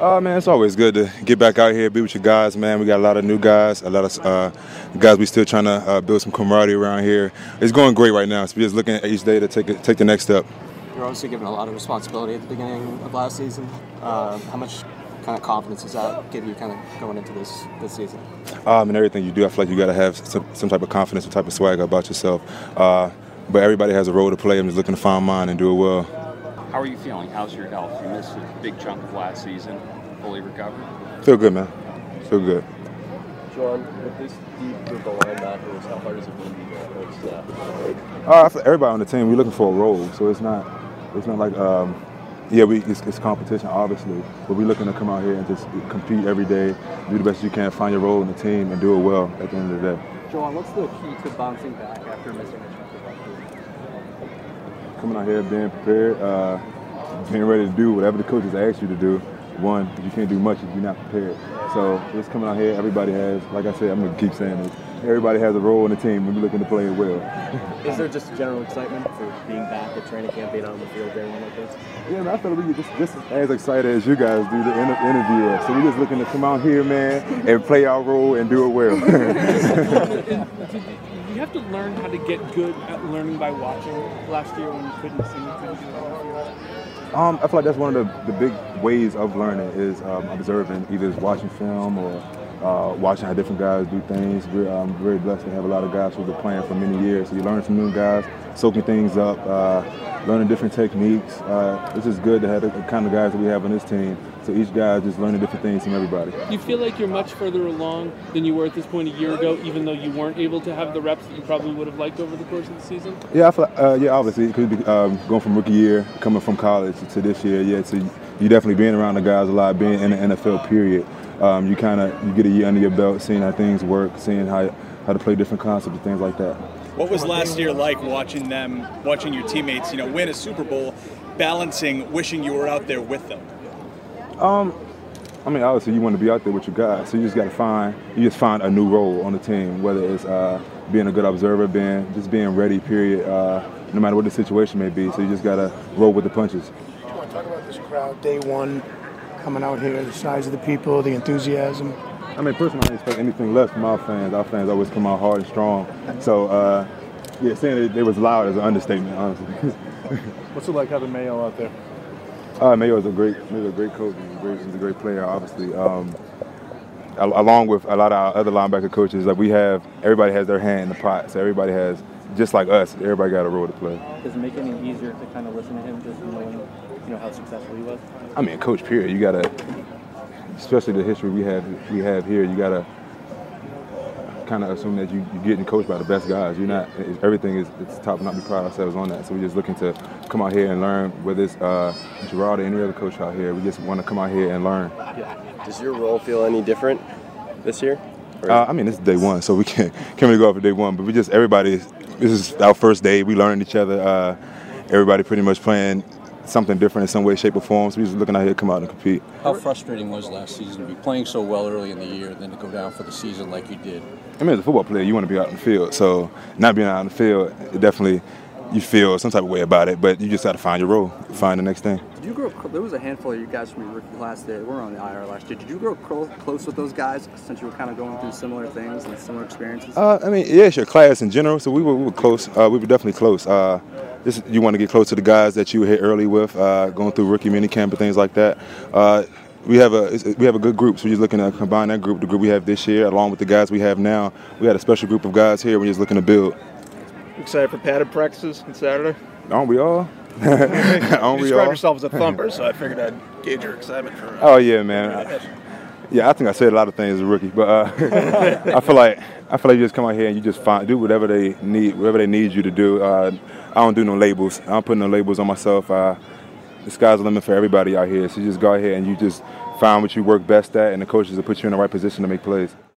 Uh, man, it's always good to get back out here, be with your guys, man. We got a lot of new guys, a lot of uh, guys we still trying to uh, build some camaraderie around here. It's going great right now. So we're just looking at each day to take it, take the next step. You're obviously given a lot of responsibility at the beginning of last season. Uh, how much kind of confidence does that give you kind of going into this this season? Um, and everything you do, I feel like you got to have some, some, type of confidence, some type of swagger about yourself. Uh, but everybody has a role to play. I'm just looking to find mine and do it well. How are you feeling? How's your health? You missed a big chunk of last season. Fully recovered? Feel good, man. Feel good. John, with this deep group of linebackers, how hard is it going to be to hold staff? Uh, everybody on the team, we're looking for a role, so it's not, it's not like, um, yeah, we it's, it's, competition obviously, but we're looking to come out here and just compete every day, do the best you can, find your role in the team, and do it well at the end of the day. John, what's the key to bouncing back after missing a chunk of coming out here being prepared, uh, being ready to do whatever the coaches ask you to do. One, you can't do much if you're not prepared. So just coming out here, everybody has, like I said, I'm gonna keep saying this. Everybody has a role in the team when you're looking to play it well. Is there just general excitement for being back at training camp, being out on the field day one like this? Yeah, man, I feel like we just, just as excited as you guys do to inter- interview us. So we're just looking to come out here, man, and play our role and do it well. you have to learn how to get good at learning by watching last year when you couldn't see, you couldn't do Um, I feel like that's one of the, the big ways of learning is um, observing, either watching film or uh, watching how different guys do things. We're um, very blessed to have a lot of guys who've been playing for many years. So you learn from new guys, soaking things up, uh, learning different techniques. Uh, it's just good to have the kind of guys that we have on this team. So each guy is just learning different things from everybody. You feel like you're much further along than you were at this point a year ago, even though you weren't able to have the reps that you probably would have liked over the course of the season. Yeah, I feel, uh, yeah, obviously, it could be um, going from rookie year, coming from college to this year. Yeah, so you definitely being around the guys a lot, being in the NFL period. Um, you kind of you get a year under your belt, seeing how things work, seeing how how to play different concepts and things like that. What was last year like watching them, watching your teammates, you know, win a Super Bowl, balancing wishing you were out there with them? Um, I mean, obviously you want to be out there with your guys, so you just got to find you just find a new role on the team, whether it's uh, being a good observer, being just being ready. Period. Uh, no matter what the situation may be, so you just got to roll with the punches. Do you want to talk about this crowd day one, coming out here, the size of the people, the enthusiasm? I mean, personally, I don't expect anything less from our fans. Our fans always come out hard and strong. So, uh, yeah, saying it, they was loud is an understatement, honestly. What's it like having Mayo out there? Uh, Mayo is a great, Mayo's a great coach. He's a great, he's a great player, obviously. Um, along with a lot of our other linebacker coaches, like we have, everybody has their hand in the pot. So everybody has, just like us, everybody got a role to play. Does it make it any easier to kind of listen to him, just knowing, you know, how successful he was? I mean, coach. Period. You gotta, especially the history we have, we have here. You gotta kind of assume that you, you're getting coached by the best guys. You're not. Everything is it's top not. We pride ourselves on that. So we're just looking to come out here and learn. Whether it's uh, Gerard or any other coach out here, we just want to come out here and learn. Yeah. Does your role feel any different this year? Uh, I mean, it's day one, so we can't can't really go off of day one. But we just everybody. This is our first day. We learning each other. Uh, everybody pretty much playing something different in some way, shape, or form. So we're just looking out here to come out and compete. How frustrating was last season to be playing so well early in the year, then to go down for the season like you did? I mean, as a football player, you want to be out in the field. So not being out in the field, it definitely you feel some type of way about it. But you just got to find your role, find the next thing. Did you grow? There was a handful of you guys from your rookie class that were on the IR last year. Did you grow close with those guys since you were kind of going through similar things and similar experiences? Uh, I mean, yeah, it's your class in general. So we were, we were close. Uh, we were definitely close. Uh, this, you want to get close to the guys that you hit early with, uh, going through rookie minicamp and things like that. Uh, we have a we have a good group, so we're just looking to combine that group, the group we have this year, along with the guys we have now. We got a special group of guys here. We're just looking to build. Excited for padded practices on Saturday? Aren't we all? Aren't you describe yourself as a thumper, so I figured I'd gauge your excitement for. Uh, oh yeah, man. Yeah, I think I said a lot of things as a rookie, but uh, I feel like I feel like you just come out here and you just find do whatever they need, whatever they need you to do. Uh, I don't do no labels. I don't put no labels on myself. Uh, the sky's the limit for everybody out here. So you just go here and you just find what you work best at, and the coaches will put you in the right position to make plays.